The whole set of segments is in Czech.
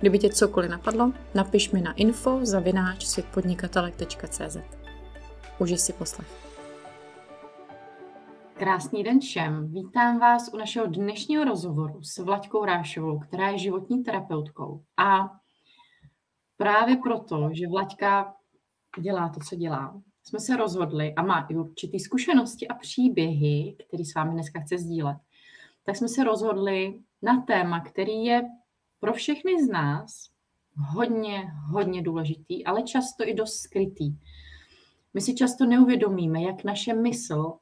Kdyby tě cokoliv napadlo, napiš mi na info zavináč světpodnikatelek.cz. Užij si poslech. Krásný den všem. Vítám vás u našeho dnešního rozhovoru s Vlaďkou Rášovou, která je životní terapeutkou. A právě proto, že Vlaďka dělá to, co dělá, jsme se rozhodli a má i určitý zkušenosti a příběhy, které s vámi dneska chce sdílet, tak jsme se rozhodli na téma, který je pro všechny z nás hodně, hodně důležitý, ale často i dost skrytý. My si často neuvědomíme, jak naše mysl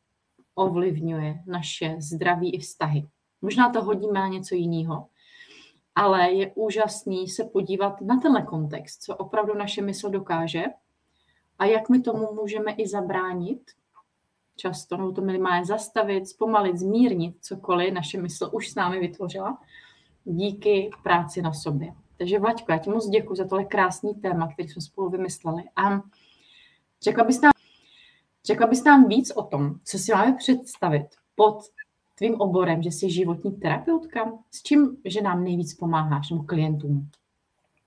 ovlivňuje naše zdraví i vztahy. Možná to hodíme na něco jiného, ale je úžasný se podívat na tenhle kontext, co opravdu naše mysl dokáže a jak my tomu můžeme i zabránit, často, nebo to minimálně zastavit, zpomalit, zmírnit cokoliv naše mysl už s námi vytvořila, díky práci na sobě. Takže Vlaďko, já ti moc děkuji za tohle krásný téma, který jsme spolu vymysleli. A řekla bys nám, řekla bys nám víc o tom, co si máme představit pod tvým oborem, že jsi životní terapeutka? S čím, že nám nejvíc pomáháš nebo klientům?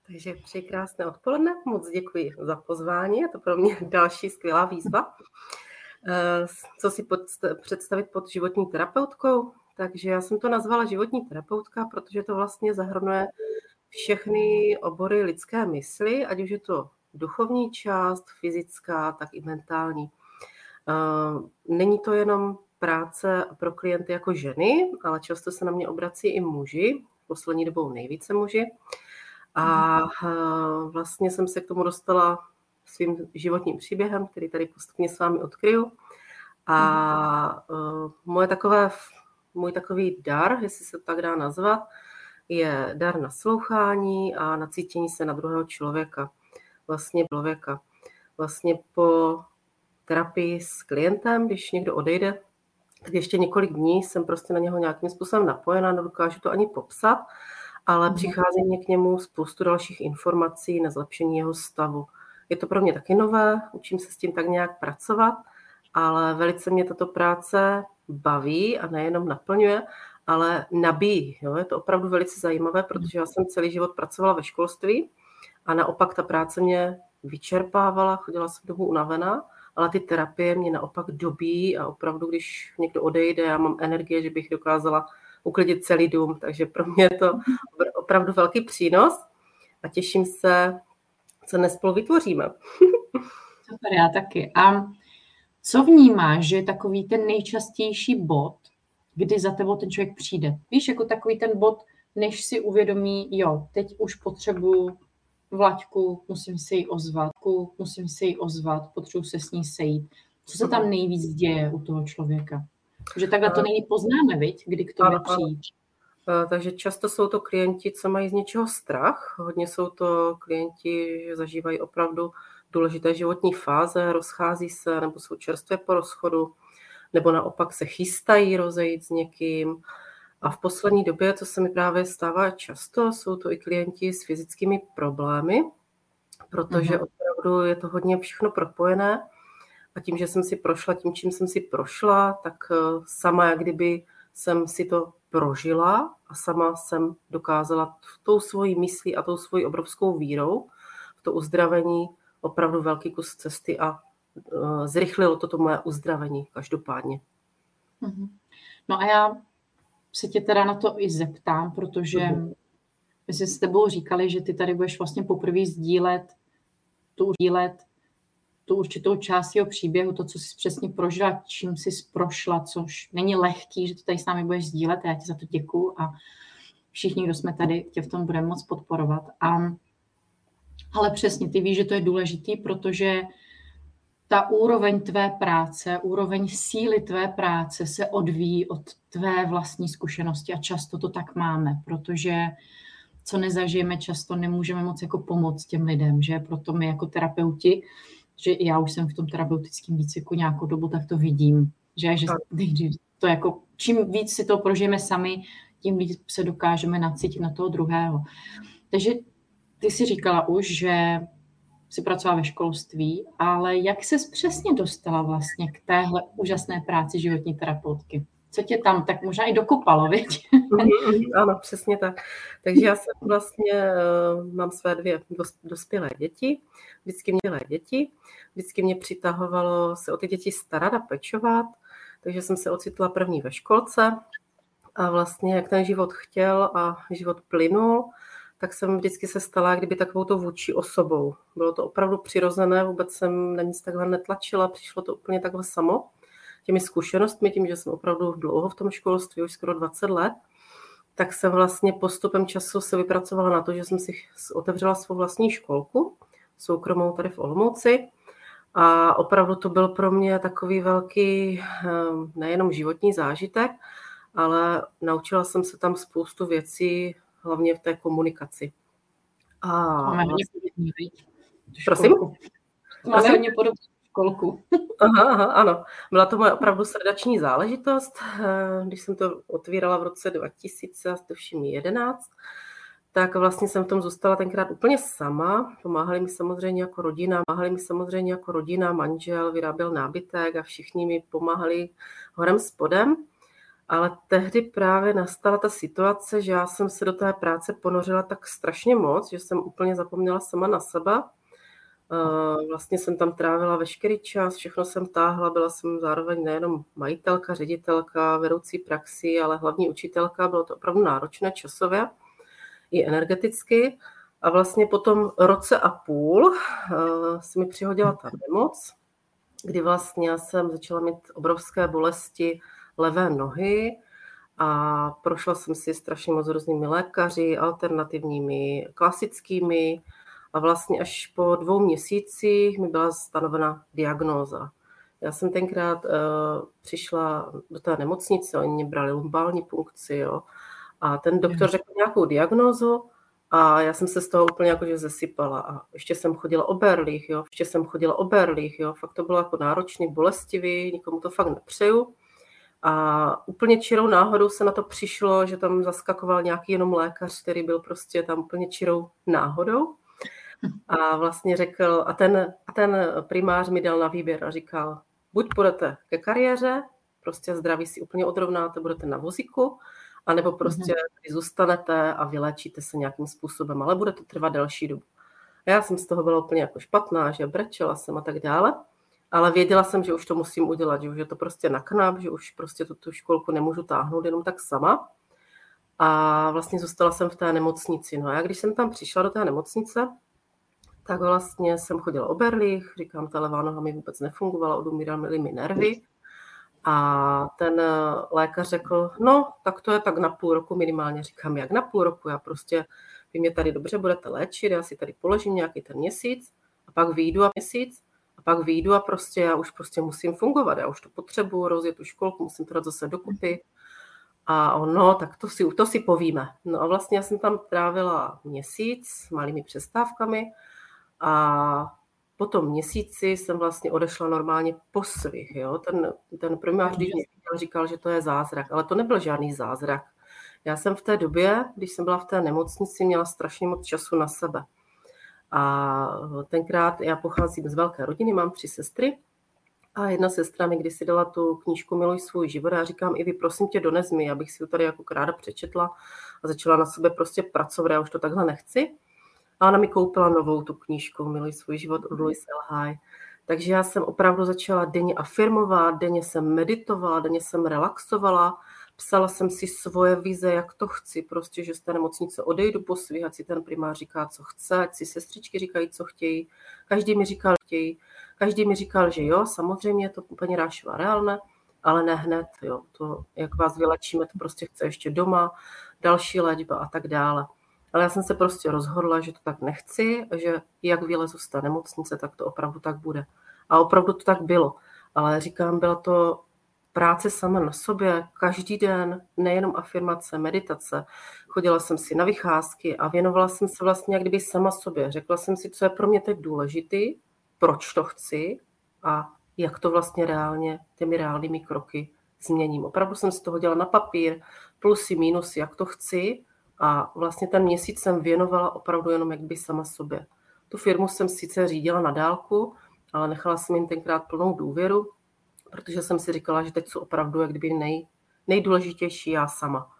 Takže přeji krásné odpoledne, moc děkuji za pozvání, je to pro mě další skvělá výzva. Eh, co si pod, představit pod životní terapeutkou? Takže já jsem to nazvala životní terapeutka, protože to vlastně zahrnuje všechny obory lidské mysli, ať už je to duchovní část, fyzická, tak i mentální. Eh, není to jenom práce pro klienty jako ženy, ale často se na mě obrací i muži, poslední dobou nejvíce muži. A eh, vlastně jsem se k tomu dostala svým životním příběhem, který tady postupně s vámi odkryju. A uh, moje takové můj takový dar, jestli se tak dá nazvat, je dar naslouchání a nacítění se na druhého člověka. Vlastně člověka. Vlastně po terapii s klientem, když někdo odejde, tak ještě několik dní jsem prostě na něho nějakým způsobem napojená, nedokážu to ani popsat, ale mm. přichází mě k němu spoustu dalších informací na zlepšení jeho stavu. Je to pro mě taky nové, učím se s tím tak nějak pracovat, ale velice mě tato práce baví a nejenom naplňuje, ale nabíjí. Jo? Je to opravdu velice zajímavé, protože já jsem celý život pracovala ve školství a naopak ta práce mě vyčerpávala, chodila jsem domů unavená, ale ty terapie mě naopak dobí a opravdu, když někdo odejde, já mám energie, že bych dokázala uklidit celý dům, takže pro mě je to opravdu velký přínos a těším se, co dnes spolu vytvoříme. Super, já taky. A co vnímáš, že je takový ten nejčastější bod, kdy za tebou ten člověk přijde? Víš, jako takový ten bod, než si uvědomí, jo, teď už potřebuju Vlaďku, musím si ji ozvat, musím si ji ozvat, potřebuji se s ní sejít. Co se tam nejvíc děje u toho člověka? Že takhle to není poznáme, viď, kdy k tomu přijít. Takže často jsou to klienti, co mají z něčeho strach. Hodně jsou to klienti, že zažívají opravdu důležité životní fáze, rozchází se nebo jsou čerstvě po rozchodu, nebo naopak se chystají rozejít s někým. A v poslední době, co se mi právě stává často, jsou to i klienti s fyzickými problémy, protože uh-huh. opravdu je to hodně všechno propojené. A tím, že jsem si prošla tím, čím jsem si prošla, tak eh, sama, jak kdyby jsem si to prožila a sama jsem dokázala tou svojí myslí a tou svojí obrovskou vírou v to uzdravení opravdu velký kus cesty a uh, zrychlilo toto moje uzdravení každopádně. Mm-hmm. No a já se tě teda na to i zeptám, protože mm-hmm. my jsme s tebou říkali, že ty tady budeš vlastně poprvé sdílet tu, sdílet tu určitou část jeho příběhu, to, co jsi přesně prožila, čím jsi prošla, což není lehký, že to tady s námi budeš sdílet, já ti za to děkuju a všichni, kdo jsme tady, tě v tom budeme moc podporovat. A ale přesně, ty víš, že to je důležitý, protože ta úroveň tvé práce, úroveň síly tvé práce se odvíjí od tvé vlastní zkušenosti a často to tak máme, protože co nezažijeme často, nemůžeme moc jako pomoct těm lidem, že? Proto my jako terapeuti, že já už jsem v tom terapeutickém výcviku nějakou dobu, tak to vidím, že, že to jako, čím víc si to prožijeme sami, tím víc se dokážeme nacítit na toho druhého. Takže ty si říkala už, že si pracovala ve školství, ale jak se přesně dostala vlastně k téhle úžasné práci životní terapeutky? Co tě tam tak možná i dokopalo, viď? Mhm, ano, přesně tak. Takže já jsem vlastně, uh, mám své dvě dospělé děti, vždycky mělé děti, vždycky mě přitahovalo se o ty děti starat a pečovat, takže jsem se ocitla první ve školce a vlastně jak ten život chtěl a život plynul, tak jsem vždycky se stala kdyby takovou to vůči osobou. Bylo to opravdu přirozené, vůbec jsem na nic takhle netlačila, přišlo to úplně takhle samo. Těmi zkušenostmi, tím, že jsem opravdu dlouho v tom školství, už skoro 20 let, tak jsem vlastně postupem času se vypracovala na to, že jsem si otevřela svou vlastní školku, soukromou tady v Olomouci. A opravdu to byl pro mě takový velký ehm, nejenom životní zážitek, ale naučila jsem se tam spoustu věcí hlavně v té komunikaci. A Máme vlastně... Prosím? Máme hodně podobnou školku. aha, aha, ano. Byla to moje opravdu srdační záležitost. Eh, když jsem to otvírala v roce 2000, tuším 11, tak vlastně jsem v tom zůstala tenkrát úplně sama. Pomáhali mi samozřejmě jako rodina, pomáhali mi samozřejmě jako rodina, manžel vyráběl nábytek a všichni mi pomáhali horem spodem. Ale tehdy právě nastala ta situace, že já jsem se do té práce ponořila tak strašně moc, že jsem úplně zapomněla sama na sebe. Vlastně jsem tam trávila veškerý čas, všechno jsem táhla, byla jsem zároveň nejenom majitelka, ředitelka, vedoucí praxi, ale hlavní učitelka, bylo to opravdu náročné časově i energeticky. A vlastně po tom roce a půl se mi přihodila ta nemoc, kdy vlastně jsem začala mít obrovské bolesti levé nohy a prošla jsem si strašně moc různými lékaři, alternativními, klasickými a vlastně až po dvou měsících mi byla stanovena diagnóza. Já jsem tenkrát uh, přišla do té nemocnice, oni mě brali lumbální punkci, jo, a ten doktor řekl nějakou diagnózu a já jsem se z toho úplně jakože zesypala a ještě jsem chodila o berlích, jo, ještě jsem chodila o berlích, jo, fakt to bylo jako náročný, bolestivý, nikomu to fakt nepřeju. A úplně čirou náhodou se na to přišlo, že tam zaskakoval nějaký jenom lékař, který byl prostě tam úplně čirou náhodou. A vlastně řekl, a ten, a ten primář mi dal na výběr a říkal, buď půjdete ke kariéře, prostě zdraví si úplně odrovnáte, budete na vozíku, anebo prostě mm-hmm. zůstanete a vylečíte se nějakým způsobem, ale bude to trvat delší dobu. A já jsem z toho byla úplně jako špatná, že brečela jsem a tak dále ale věděla jsem, že už to musím udělat, že už je to prostě na knap, že už prostě tu, tu školku nemůžu táhnout jenom tak sama. A vlastně zůstala jsem v té nemocnici. No a já, když jsem tam přišla do té nemocnice, tak vlastně jsem chodila o berlích, říkám, ta levá noha mi vůbec nefungovala, odumíraly mi nervy. A ten lékař řekl, no, tak to je tak na půl roku minimálně. Říkám, jak na půl roku? Já prostě, vy mě tady dobře budete léčit, já si tady položím nějaký ten měsíc a pak vyjdu a měsíc a pak vyjdu a prostě já už prostě musím fungovat, já už to potřebuji, rozjet tu školku, musím to dát zase dokupy. A ono, tak to si, to si povíme. No a vlastně já jsem tam trávila měsíc s malými přestávkami a po tom měsíci jsem vlastně odešla normálně po svých. Jo? Ten, ten primář, když mě viděl, říkal, že to je zázrak, ale to nebyl žádný zázrak. Já jsem v té době, když jsem byla v té nemocnici, měla strašně moc času na sebe. A tenkrát já pocházím z velké rodiny, mám tři sestry a jedna sestra mi kdysi dala tu knížku Miluj svůj život a já říkám, i vy prosím tě dones mi, abych si ji tady jako kráda přečetla a začala na sebe prostě pracovat, já už to takhle nechci. A ona mi koupila novou tu knížku Miluj svůj život od Louise Elhaj. Takže já jsem opravdu začala denně afirmovat, denně jsem meditovala, denně jsem relaxovala, psala jsem si svoje vize, jak to chci, prostě, že z té nemocnice odejdu po svých, ať si ten primář říká, co chce, ať si sestřičky říkají, co chtějí. Každý mi říkal, chtějí. Každý mi říkal, že jo, samozřejmě to úplně rášová reálné, ale ne hned, jo. To, jak vás vylečíme, to prostě chce ještě doma, další léčba a tak dále. Ale já jsem se prostě rozhodla, že to tak nechci, že jak vylezu z té nemocnice, tak to opravdu tak bude. A opravdu to tak bylo. Ale říkám, byla to práce sama na sobě, každý den, nejenom afirmace, meditace. Chodila jsem si na vycházky a věnovala jsem se vlastně jak kdyby sama sobě. Řekla jsem si, co je pro mě teď důležitý, proč to chci a jak to vlastně reálně těmi reálnými kroky změním. Opravdu jsem si to hodila na papír, plusy, minusy, jak to chci a vlastně ten měsíc jsem věnovala opravdu jenom jak by sama sobě. Tu firmu jsem sice řídila na dálku, ale nechala jsem jim tenkrát plnou důvěru, protože jsem si říkala, že teď jsou opravdu jak kdyby nej, nejdůležitější já sama.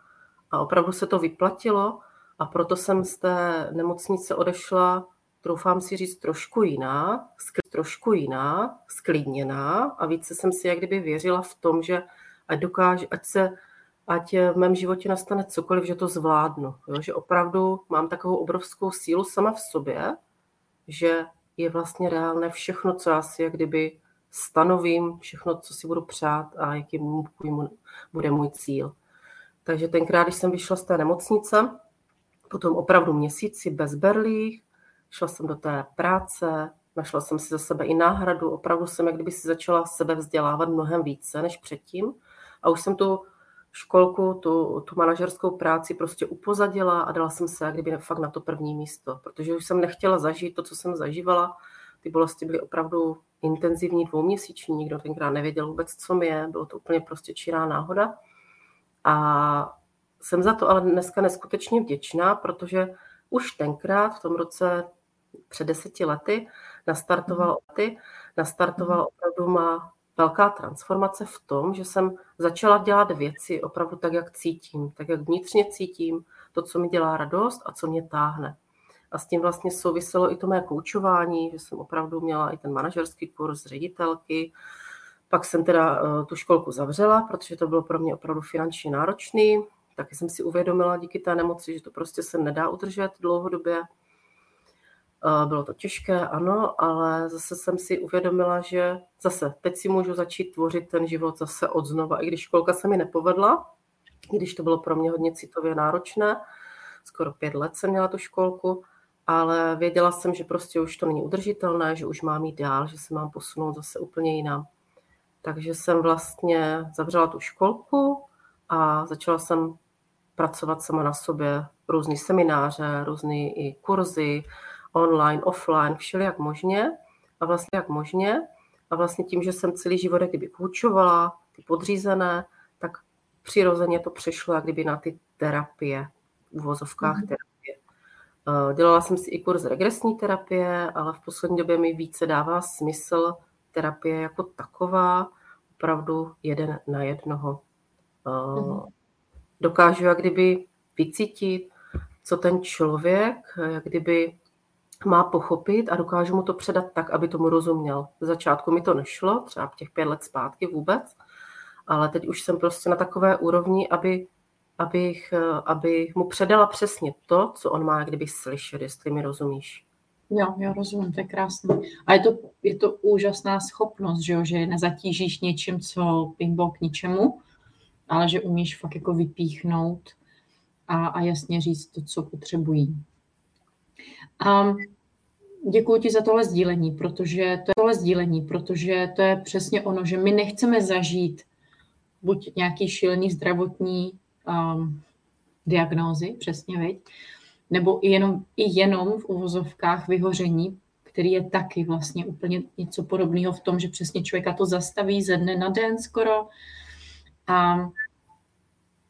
A opravdu se to vyplatilo a proto jsem z té nemocnice odešla, troufám si říct, trošku jiná, trošku jiná, sklidněná a více jsem si jak kdyby věřila v tom, že ať dokáže, ať se ať v mém životě nastane cokoliv, že to zvládnu. Jo? Že opravdu mám takovou obrovskou sílu sama v sobě, že je vlastně reálné všechno, co já si jak kdyby stanovím, všechno, co si budu přát a jaký bude můj cíl. Takže tenkrát, když jsem vyšla z té nemocnice, potom opravdu měsíci bez berlích, šla jsem do té práce, našla jsem si za sebe i náhradu, opravdu jsem jak kdyby si začala sebe vzdělávat mnohem více než předtím a už jsem tu školku, tu, tu manažerskou práci prostě upozadila a dala jsem se jak kdyby fakt na to první místo, protože už jsem nechtěla zažít to, co jsem zažívala. Ty bolesti byly opravdu intenzivní, dvouměsíční, nikdo tenkrát nevěděl vůbec, co mi je, bylo to úplně prostě čirá náhoda. A jsem za to ale dneska neskutečně vděčná, protože už tenkrát v tom roce před deseti lety nastartoval, lety, nastartoval opravdu má velká transformace v tom, že jsem začala dělat věci opravdu tak, jak cítím, tak, jak vnitřně cítím, to, co mi dělá radost a co mě táhne. A s tím vlastně souviselo i to mé koučování, že jsem opravdu měla i ten manažerský kurz ředitelky. Pak jsem teda uh, tu školku zavřela, protože to bylo pro mě opravdu finančně náročný. Taky jsem si uvědomila díky té nemoci, že to prostě se nedá udržet dlouhodobě. Bylo to těžké, ano, ale zase jsem si uvědomila, že zase teď si můžu začít tvořit ten život zase od znova. I když školka se mi nepovedla, i když to bylo pro mě hodně citově náročné, skoro pět let jsem měla tu školku, ale věděla jsem, že prostě už to není udržitelné, že už mám jít dál, že se mám posunout zase úplně jinam. Takže jsem vlastně zavřela tu školku a začala jsem pracovat sama na sobě, různé semináře, různé i kurzy, online, offline, všelijak možně a vlastně jak možně. A vlastně tím, že jsem celý život kdyby koučovala, ty podřízené, tak přirozeně to přešlo jak kdyby na ty terapie, v uvozovkách mm-hmm. terapie. Eh, dělala jsem si i kurz regresní terapie, ale v poslední době mi více dává smysl terapie jako taková, opravdu jeden na jednoho. Mm-hmm. Dokážu jak kdyby vycítit, co ten člověk, jak kdyby má pochopit a dokážu mu to předat tak, aby tomu rozuměl. V začátku mi to nešlo, třeba těch pět let zpátky vůbec, ale teď už jsem prostě na takové úrovni, aby, abych, abych mu předala přesně to, co on má kdyby slyšet, jestli mi rozumíš. Jo, jo, rozumím, to je krásné. A je to, je to úžasná schopnost, že, jo, že nezatížíš něčím, co ping k ničemu, ale že umíš fakt jako vypíchnout a, a jasně říct to, co potřebují. A děkuji ti za tohle sdílení, protože to je tohle sdílení, protože to je přesně ono, že my nechceme zažít buď nějaký šílený zdravotní um, diagnózy, přesně, viď? nebo i jenom, i jenom v uvozovkách vyhoření, který je taky vlastně úplně něco podobného v tom, že přesně člověka to zastaví ze dne na den skoro. A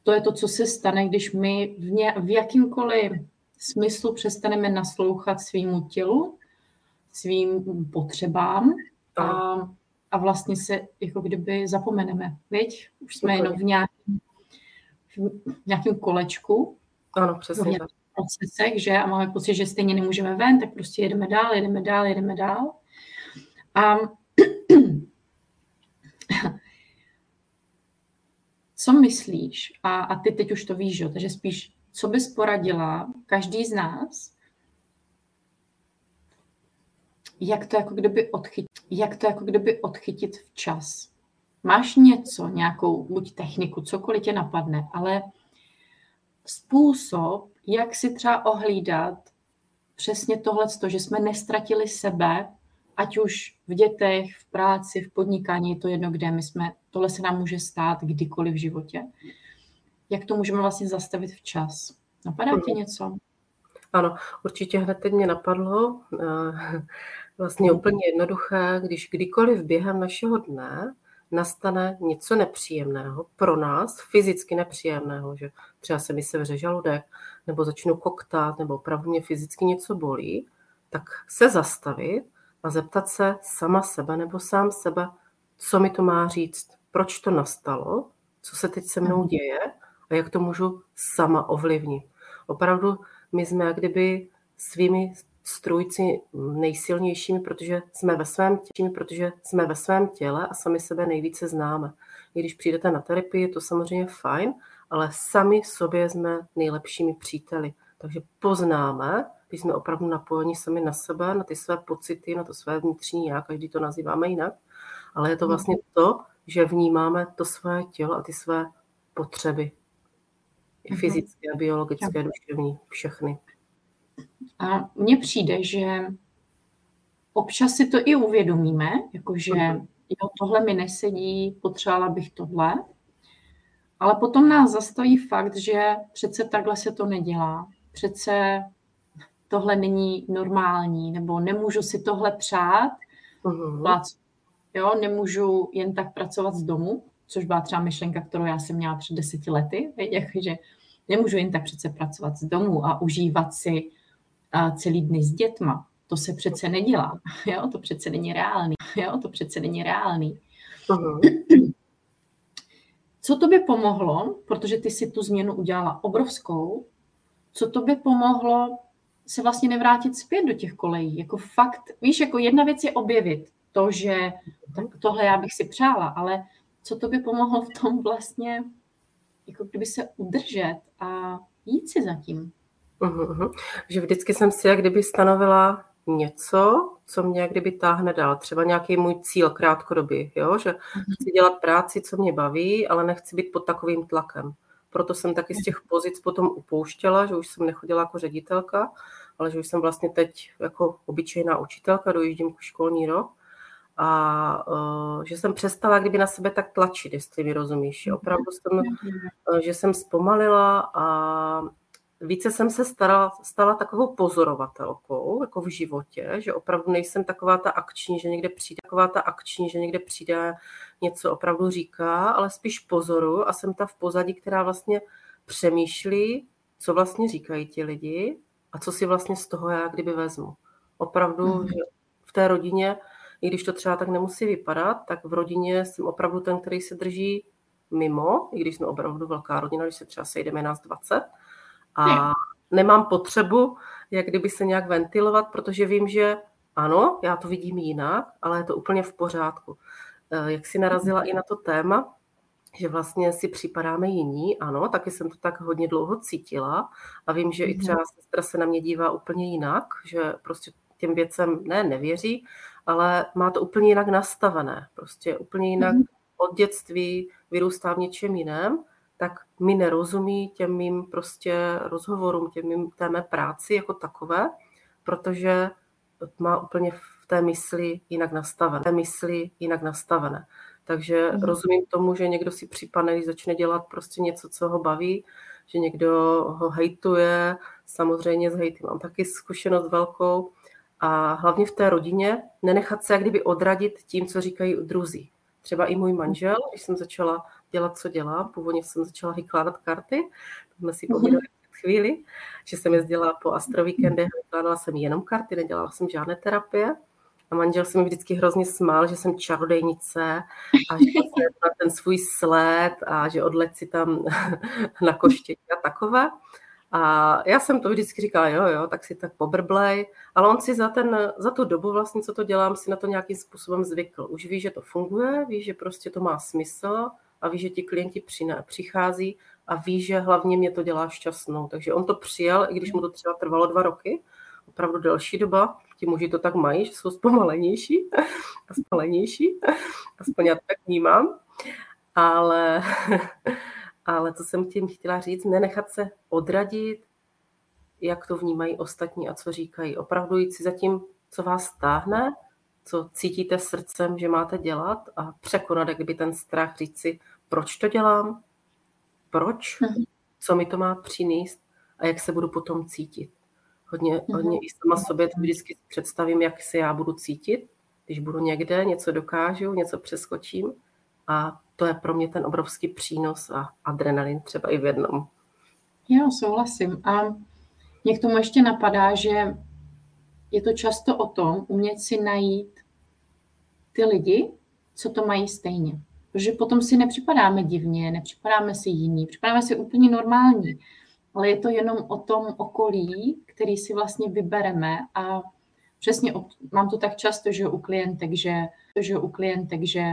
to je to, co se stane, když my v, ně, v jakýmkoliv smyslu přestaneme naslouchat svýmu tělu, svým potřebám a, a vlastně se jako kdyby zapomeneme, viď? Už jsme jenom v nějakém, v nějakém kolečku. Ano, přesně tak. procesech, že? A máme pocit, že stejně nemůžeme ven, tak prostě jedeme dál, jedeme dál, jedeme dál. A co myslíš? A, a ty teď už to víš, jo? takže spíš co bys poradila každý z nás, jak to jako kdyby odchytit, jak to jako kdyby odchytit včas. Máš něco, nějakou buď techniku, cokoliv tě napadne, ale způsob, jak si třeba ohlídat přesně tohle, že jsme nestratili sebe ať už v dětech, v práci, v podnikání, je to jedno kde, my jsme, tohle se nám může stát kdykoliv v životě. Jak to můžeme vlastně zastavit včas? Napadá tě něco? Ano, určitě hned teď mě napadlo, eh, vlastně úplně jednoduché, když kdykoliv během našeho dne nastane něco nepříjemného pro nás, fyzicky nepříjemného, že třeba se mi sevře žaludek, nebo začnu koktat, nebo opravdu mě fyzicky něco bolí, tak se zastavit a zeptat se sama sebe nebo sám sebe, co mi to má říct, proč to nastalo, co se teď se mnou mhm. děje a jak to můžu sama ovlivnit. Opravdu my jsme jak kdyby svými strůjci nejsilnějšími, protože jsme ve svém těle, protože jsme ve svém těle a sami sebe nejvíce známe. I když přijdete na terapii, je to samozřejmě fajn, ale sami sobě jsme nejlepšími příteli. Takže poznáme, když jsme opravdu napojeni sami na sebe, na ty své pocity, na to své vnitřní já, každý to nazýváme jinak, ale je to mhm. vlastně to, že vnímáme to své tělo a ty své potřeby. I mhm. fyzické, biologické, duševní, všechny. A mně přijde, že občas si to i uvědomíme, jakože mhm. jo, tohle mi nesedí, potřebovala bych tohle, ale potom nás zastaví fakt, že přece takhle se to nedělá. Přece tohle není normální, nebo nemůžu si tohle přát, uh-huh. jo, nemůžu jen tak pracovat z domu, což byla třeba myšlenka, kterou já jsem měla před deseti lety, že nemůžu jen tak přece pracovat z domu a užívat si celý dny s dětma. To se přece nedělá, jo, to přece není reálný, jo, to přece není reálný. Uh-huh. Co to by pomohlo, protože ty si tu změnu udělala obrovskou, co to by pomohlo se vlastně nevrátit zpět do těch kolejí. Jako fakt, víš, jako jedna věc je objevit to, že tak tohle já bych si přála, ale co to by pomohlo v tom vlastně, jako kdyby se udržet a jít si zatím. Uhum. Že vždycky jsem si jak kdyby stanovila něco, co mě jak kdyby táhne dál. Třeba nějaký můj cíl krátkodobý, jo? že mhm. chci dělat práci, co mě baví, ale nechci být pod takovým tlakem. Proto jsem taky z těch pozic potom upouštěla, že už jsem nechodila jako ředitelka, ale že už jsem vlastně teď jako obyčejná učitelka, dojíždím školní rok a uh, že jsem přestala kdyby na sebe tak tlačit, jestli mi rozumíš. Opravdu jsem, uh, že jsem zpomalila a více jsem se stala, stala takovou pozorovatelkou jako v životě, že opravdu nejsem taková ta akční, že někde přijde, taková ta akční, že někde přijde něco opravdu říká, ale spíš pozoru a jsem ta v pozadí, která vlastně přemýšlí, co vlastně říkají ti lidi a co si vlastně z toho já kdyby vezmu. Opravdu mm-hmm. že v té rodině, i když to třeba tak nemusí vypadat, tak v rodině jsem opravdu ten, který se drží mimo, i když jsme opravdu velká rodina, když se třeba sejdeme nás 20, a nemám potřebu, jak kdyby se nějak ventilovat, protože vím, že ano, já to vidím jinak, ale je to úplně v pořádku. Eh, jak si narazila i na to téma, že vlastně si připadáme jiní, ano, taky jsem to tak hodně dlouho cítila a vím, že i mhm. třeba sestra se na mě dívá úplně jinak, že prostě těm věcem ne, nevěří, ale má to úplně jinak nastavené, prostě úplně jinak mhm. od dětství vyrůstá v něčem jiném tak mi nerozumí těm mým prostě rozhovorům, těm mým té mé práci jako takové, protože má úplně v té mysli jinak nastavené. Té mysli jinak nastavené. Takže mm. rozumím tomu, že někdo si připadne, když začne dělat prostě něco, co ho baví, že někdo ho hejtuje. Samozřejmě s hejty mám taky zkušenost velkou. A hlavně v té rodině nenechat se jak kdyby odradit tím, co říkají druzí. Třeba i můj manžel, když jsem začala dělat, co dělám. Původně jsem začala vykládat karty, to jsme si povídali chvíli, že jsem jezdila po astrovíkendech, vykládala jsem jenom karty, nedělala jsem žádné terapie. A manžel se mi vždycky hrozně smál, že jsem čarodejnice a že jsem na ten svůj sled a že odleď si tam na koštěti a takové. A já jsem to vždycky říkala, jo, jo, tak si tak pobrblej, ale on si za, ten, za tu dobu vlastně, co to dělám, si na to nějakým způsobem zvykl. Už ví, že to funguje, ví, že prostě to má smysl a ví, že ti klienti přichází a ví, že hlavně mě to dělá šťastnou. Takže on to přijal, i když mu to třeba trvalo dva roky, opravdu delší doba, ti muži to tak mají, že jsou zpomalenější a zpomalenější, aspoň já to tak vnímám, ale, ale co jsem tím chtěla říct, nenechat se odradit, jak to vnímají ostatní a co říkají. Opravdu jít si za tím, co vás stáhne, co cítíte srdcem, že máte dělat a překonat kdyby ten strach, říct si, proč to dělám, proč, mhm. co mi to má přinést a jak se budu potom cítit. Hodně, mm-hmm. hodně i sama sobě vždycky představím, jak se já budu cítit, když budu někde, něco dokážu, něco přeskočím a to je pro mě ten obrovský přínos a adrenalin třeba i v jednom. Jo, souhlasím. A mě k tomu ještě napadá, že je to často o tom umět si najít ty lidi, co to mají stejně. Protože potom si nepřipadáme divně, nepřipadáme si jiný, připadáme si úplně normální, ale je to jenom o tom okolí, který si vlastně vybereme a přesně mám to tak často, že u klientek, že, že u klientek, že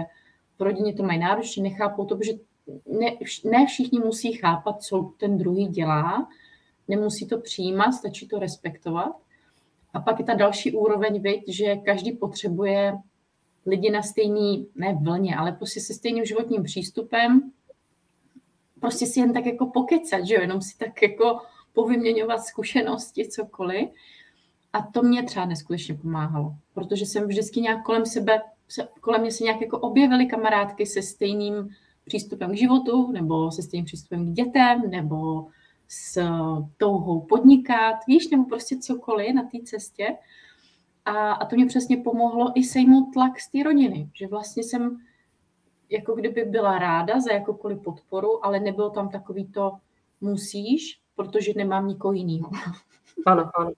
v rodině to mají náročně, nechápou to, protože ne, ne všichni musí chápat, co ten druhý dělá, nemusí to přijímat, stačí to respektovat. A pak je ta další úroveň, viď, že každý potřebuje lidi na stejný, ne vlně, ale prostě se stejným životním přístupem, prostě si jen tak jako pokecat, že jo, jenom si tak jako povyměňovat zkušenosti, cokoliv. A to mě třeba neskutečně pomáhalo, protože jsem vždycky nějak kolem sebe, kolem mě se nějak jako objevily kamarádky se stejným přístupem k životu, nebo se stejným přístupem k dětem, nebo s touhou podnikat, víš, nebo prostě cokoliv na té cestě. A, a to mě přesně pomohlo i sejmout tlak z té rodiny, že vlastně jsem jako kdyby byla ráda za jakoukoliv podporu, ale nebylo tam takový to musíš, protože nemám nikoho jiného. Ano, ano.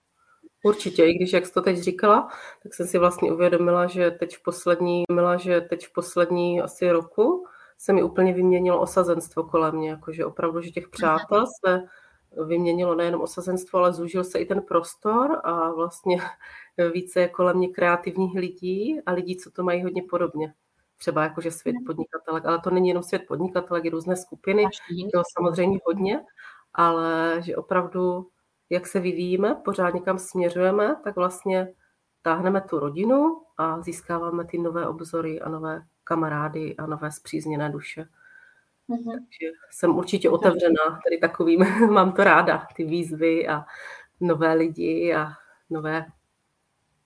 Určitě, i když, jak jsi to teď říkala, tak jsem si vlastně uvědomila, že teď v poslední, mila, že teď v poslední asi roku se mi úplně vyměnilo osazenstvo kolem mě, jakože opravdu, že těch přátel se vyměnilo nejenom osazenstvo, ale zúžil se i ten prostor a vlastně více je kolem mě kreativních lidí a lidí, co to mají hodně podobně. Třeba jakože svět podnikatelek, ale to není jenom svět podnikatelek, je různé skupiny, to samozřejmě hodně, ale že opravdu, jak se vyvíjíme, pořád někam směřujeme, tak vlastně táhneme tu rodinu a získáváme ty nové obzory a nové kamarády a nové zpřízněné duše. Mm-hmm. Takže jsem určitě otevřená tady takovým, mám to ráda, ty výzvy a nové lidi a nové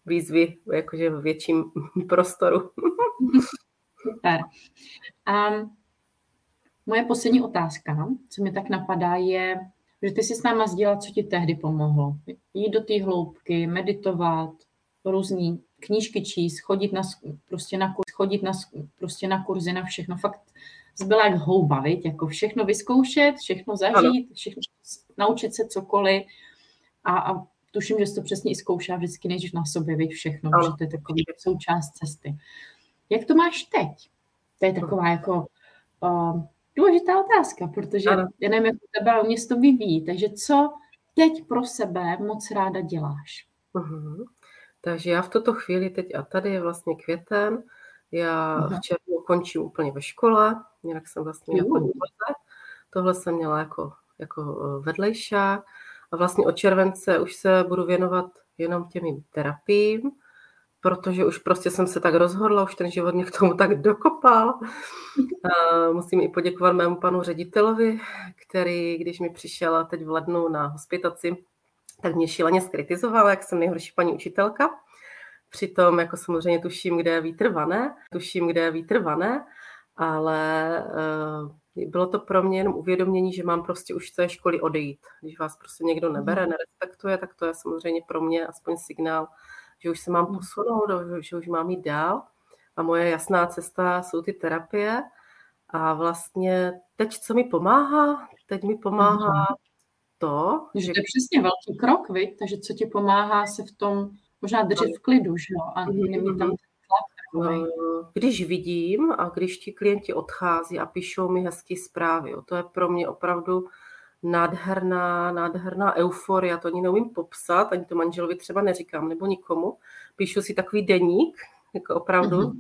výzvy jakože v větším prostoru. Super. A moje poslední otázka, co mi tak napadá, je, že ty si s náma sdílela, co ti tehdy pomohlo. Jít do té hloubky, meditovat, různý knížky číst, chodit na, prostě na, chodit na, prostě na kurzy, na všechno. Fakt zbyla jak houba, viď? jako všechno vyzkoušet, všechno zažít, všechno naučit se cokoliv. A, a tuším, že jsi to přesně i zkoušela vždycky nejdřív na sobě, viď všechno, že to je takový součást cesty. Jak to máš teď? To je taková jako uh, důležitá otázka, protože ano. já nevím, jak tebe, ale mě to vyvíjí. Takže co teď pro sebe moc ráda děláš? Uh-huh. Takže já v tuto chvíli teď a tady je vlastně květen, já uh-huh. Končím úplně ve škole, jinak jsem vlastně uh. jako Tohle jsem měla jako, jako e, vedlejšák a vlastně od července už se budu věnovat jenom těmi terapiím, protože už prostě jsem se tak rozhodla, už ten život mě k tomu tak dokopal. A musím i poděkovat mému panu ředitelovi, který, když mi přišel teď v lednu na hospitaci, tak mě šíleně skritizoval, jak jsem nejhorší paní učitelka. Přitom jako samozřejmě tuším, kde je vítr vané, tuším, kde je vítr vané, ale uh, bylo to pro mě jenom uvědomění, že mám prostě už z té školy odejít. Když vás prostě někdo nebere, mhm. nerespektuje, tak to je samozřejmě pro mě aspoň signál, že už se mám hmm. posunout, že už mám jít dál. A moje jasná cesta jsou ty terapie. A vlastně teď, co mi pomáhá, teď mi pomáhá hmm. to, že... To je přesně velký krok, viď? takže co ti pomáhá se v tom možná držet v klidu, že jo? A hmm. nemít tam eh, když vidím a když ti klienti odchází a píšou mi hezké zprávy, jo, to je pro mě opravdu nádherná, nádherná euforia, to ani neumím popsat, ani to manželovi třeba neříkám, nebo nikomu. Píšu si takový deník, jako opravdu, mm-hmm.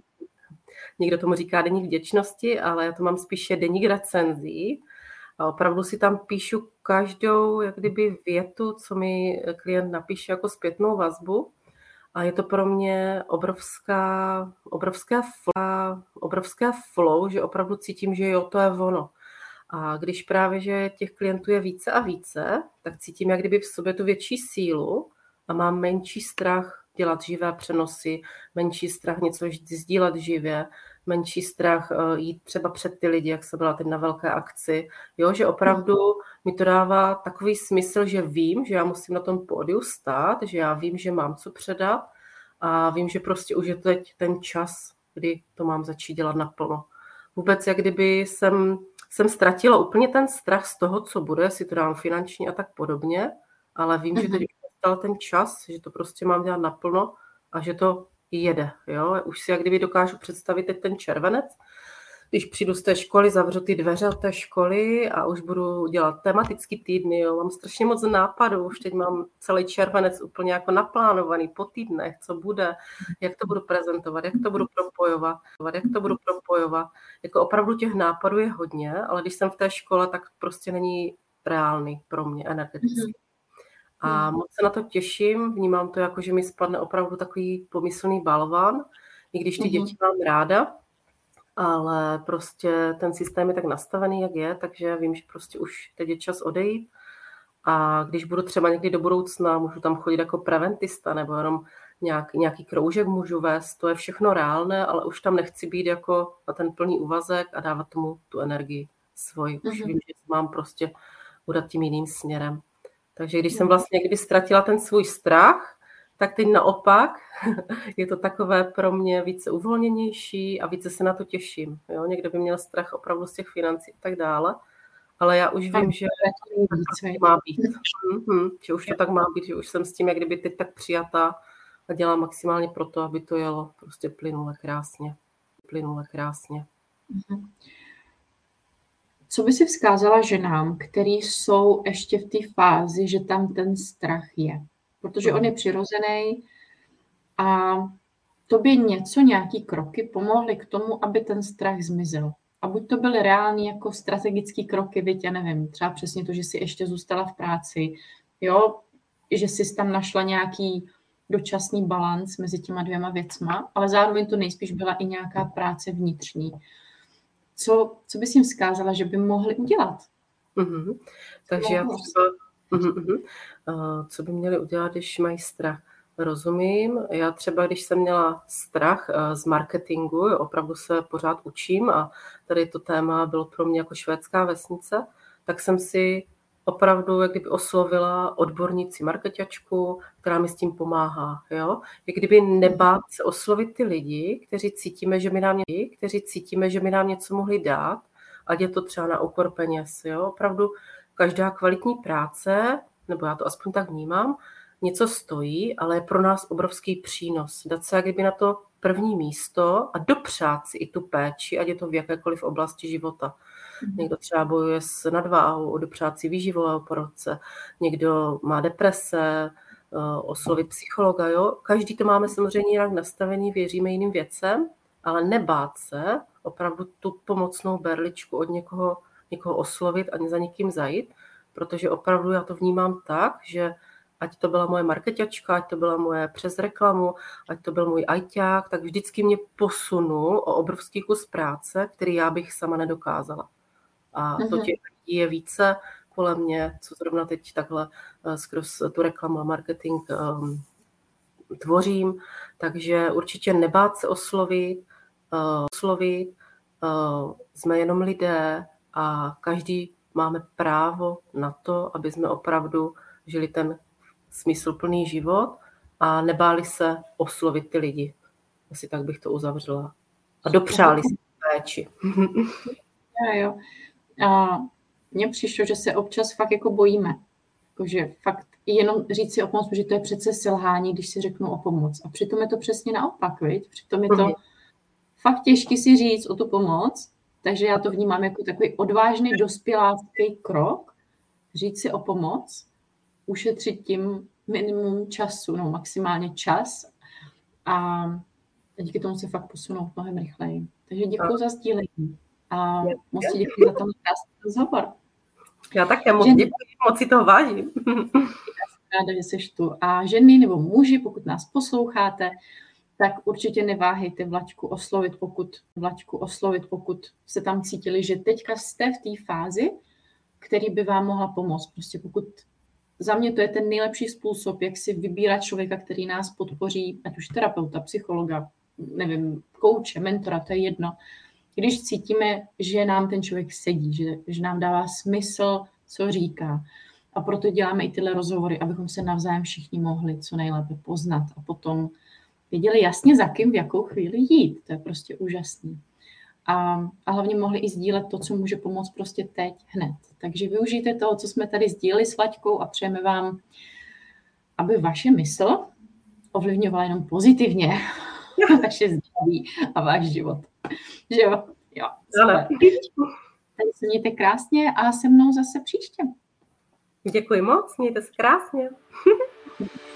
někdo tomu říká deník vděčnosti, ale já to mám spíše deník recenzí. A opravdu si tam píšu každou, jak kdyby větu, co mi klient napíše jako zpětnou vazbu. A je to pro mě obrovská, obrovská, flow, obrovská flow, že opravdu cítím, že jo, to je ono. A když právě, že těch klientů je více a více, tak cítím jak kdyby v sobě tu větší sílu a mám menší strach dělat živé přenosy, menší strach něco sdílet živě, menší strach eh, jít třeba před ty lidi, jak se byla teď na velké akci. Jo, že opravdu mi to dává takový smysl, že vím, že já musím na tom pódiu stát, že já vím, že mám co předat a vím, že prostě už je teď ten čas, kdy to mám začít dělat naplno. Vůbec jak kdyby jsem, jsem ztratila úplně ten strach z toho, co bude, jestli to dám finančně a tak podobně, ale vím, mm-hmm. že teď nastal ten čas, že to prostě mám dělat naplno a že to jede. Jo? Už si jak kdyby dokážu představit teď ten červenec, když přijdu z té školy, zavřu ty dveře od té školy a už budu dělat tematický týdny, jo. mám strašně moc nápadů, už teď mám celý červenec úplně jako naplánovaný po týdnech, co bude, jak to budu prezentovat, jak to budu propojovat, jak to budu propojovat. Jako opravdu těch nápadů je hodně, ale když jsem v té škole, tak prostě není reálný pro mě energeticky. A moc se na to těším, vnímám to jako, že mi spadne opravdu takový pomyslný balvan, i když ty děti mám ráda, ale prostě ten systém je tak nastavený, jak je, takže vím, že prostě už teď je čas odejít a když budu třeba někdy do budoucna, můžu tam chodit jako preventista nebo jenom nějak, nějaký kroužek můžu vést, to je všechno reálné, ale už tam nechci být jako na ten plný úvazek a dávat tomu tu energii svoji. Už mm-hmm. vím, že mám prostě udat tím jiným směrem. Takže když jsem vlastně někdy ztratila ten svůj strach, tak teď naopak je to takové pro mě více uvolněnější a více se na to těším. Jo? Někdo by měl strach opravdu z těch financí a tak dále, ale já už vím, že to má být. Mm-hmm, že už to tak má být, že už jsem s tím jak kdyby teď tak přijatá a dělám maximálně pro to, aby to jelo prostě plynule krásně. Plynule krásně. Mm-hmm. Co by si vzkázala ženám, který jsou ještě v té fázi, že tam ten strach je? Protože on je přirozený a to by něco, nějaký kroky pomohly k tomu, aby ten strach zmizel. A buď to byly reální jako strategické kroky, byť já nevím, třeba přesně to, že si ještě zůstala v práci, jo, že jsi tam našla nějaký dočasný balans mezi těma dvěma věcma, ale zároveň to nejspíš byla i nějaká práce vnitřní co, co bys jim vzkázala, že by mohli udělat? Mm-hmm. Takže já třeba, mm-hmm. uh, co by měli udělat, když mají strach? Rozumím. Já třeba, když jsem měla strach uh, z marketingu, opravdu se pořád učím a tady to téma bylo pro mě jako švédská vesnice, tak jsem si opravdu jak kdyby oslovila odborníci marketačku, která mi s tím pomáhá. Jo? Jak kdyby nebát se oslovit ty lidi, kteří cítíme, že mi nám, ně, kteří cítíme, že mi nám něco mohli dát, ať je to třeba na úkor peněz. Jo? Opravdu každá kvalitní práce, nebo já to aspoň tak vnímám, něco stojí, ale je pro nás obrovský přínos. Dát se jak kdyby na to první místo a dopřát si i tu péči, ať je to v jakékoliv oblasti života. Někdo třeba bojuje s nadváhou, dopřát si výživového porodce, někdo má deprese, eh, oslovit psychologa. Jo? Každý to máme samozřejmě jinak nastavený, věříme jiným věcem, ale nebát se opravdu tu pomocnou berličku od někoho, někoho oslovit a za někým zajít, protože opravdu já to vnímám tak, že ať to byla moje marketačka, ať to byla moje přes reklamu, ať to byl můj ajťák, tak vždycky mě posunul o obrovský kus práce, který já bych sama nedokázala. A to mhm. těch lidí je více kolem mě, co zrovna teď takhle uh, skrz tu reklamu a marketing um, tvořím. Takže určitě nebát se oslovit, uh, oslovit. Uh, jsme jenom lidé a každý máme právo na to, aby jsme opravdu žili ten smysluplný život a nebáli se oslovit ty lidi. Asi tak bych to uzavřela. A dopřáli si péči. Jo, jo. A mně přišlo, že se občas fakt jako bojíme. Jakože fakt jenom říct si o pomoc, protože to je přece selhání, když si řeknu o pomoc. A přitom je to přesně naopak, viď? Přitom je to mhm. fakt těžké si říct o tu pomoc, takže já to vnímám jako takový odvážný dospělácký krok, říct si o pomoc, ušetřit tím minimum času, no maximálně čas a díky tomu se fakt posunout mnohem rychleji. Takže děkuji za sdílení a moc ti děkuji za ten krásný rozhovor. Já také moc děkuji, moc si toho vážím. Ráda, že jsi tu. A ženy nebo muži, pokud nás posloucháte, tak určitě neváhejte Vlačku oslovit, pokud Vlačku oslovit, pokud se tam cítili, že teďka jste v té fázi, který by vám mohla pomoct. Prostě pokud za mě to je ten nejlepší způsob, jak si vybírat člověka, který nás podpoří, ať už terapeuta, psychologa, nevím, kouče, mentora, to je jedno. Když cítíme, že nám ten člověk sedí, že, že nám dává smysl, co říká. A proto děláme i tyhle rozhovory, abychom se navzájem všichni mohli co nejlépe poznat a potom věděli jasně, za kým v jakou chvíli jít. To je prostě úžasný. A, a hlavně mohli i sdílet to, co může pomoct prostě teď, hned. Takže využijte toho, co jsme tady sdíleli s Laďkou a přejeme vám, aby vaše mysl ovlivňovala jenom pozitivně vaše zdraví a váš život. Že jo? Jo. Tak se mějte krásně a se mnou zase příště. Děkuji moc, mějte se krásně.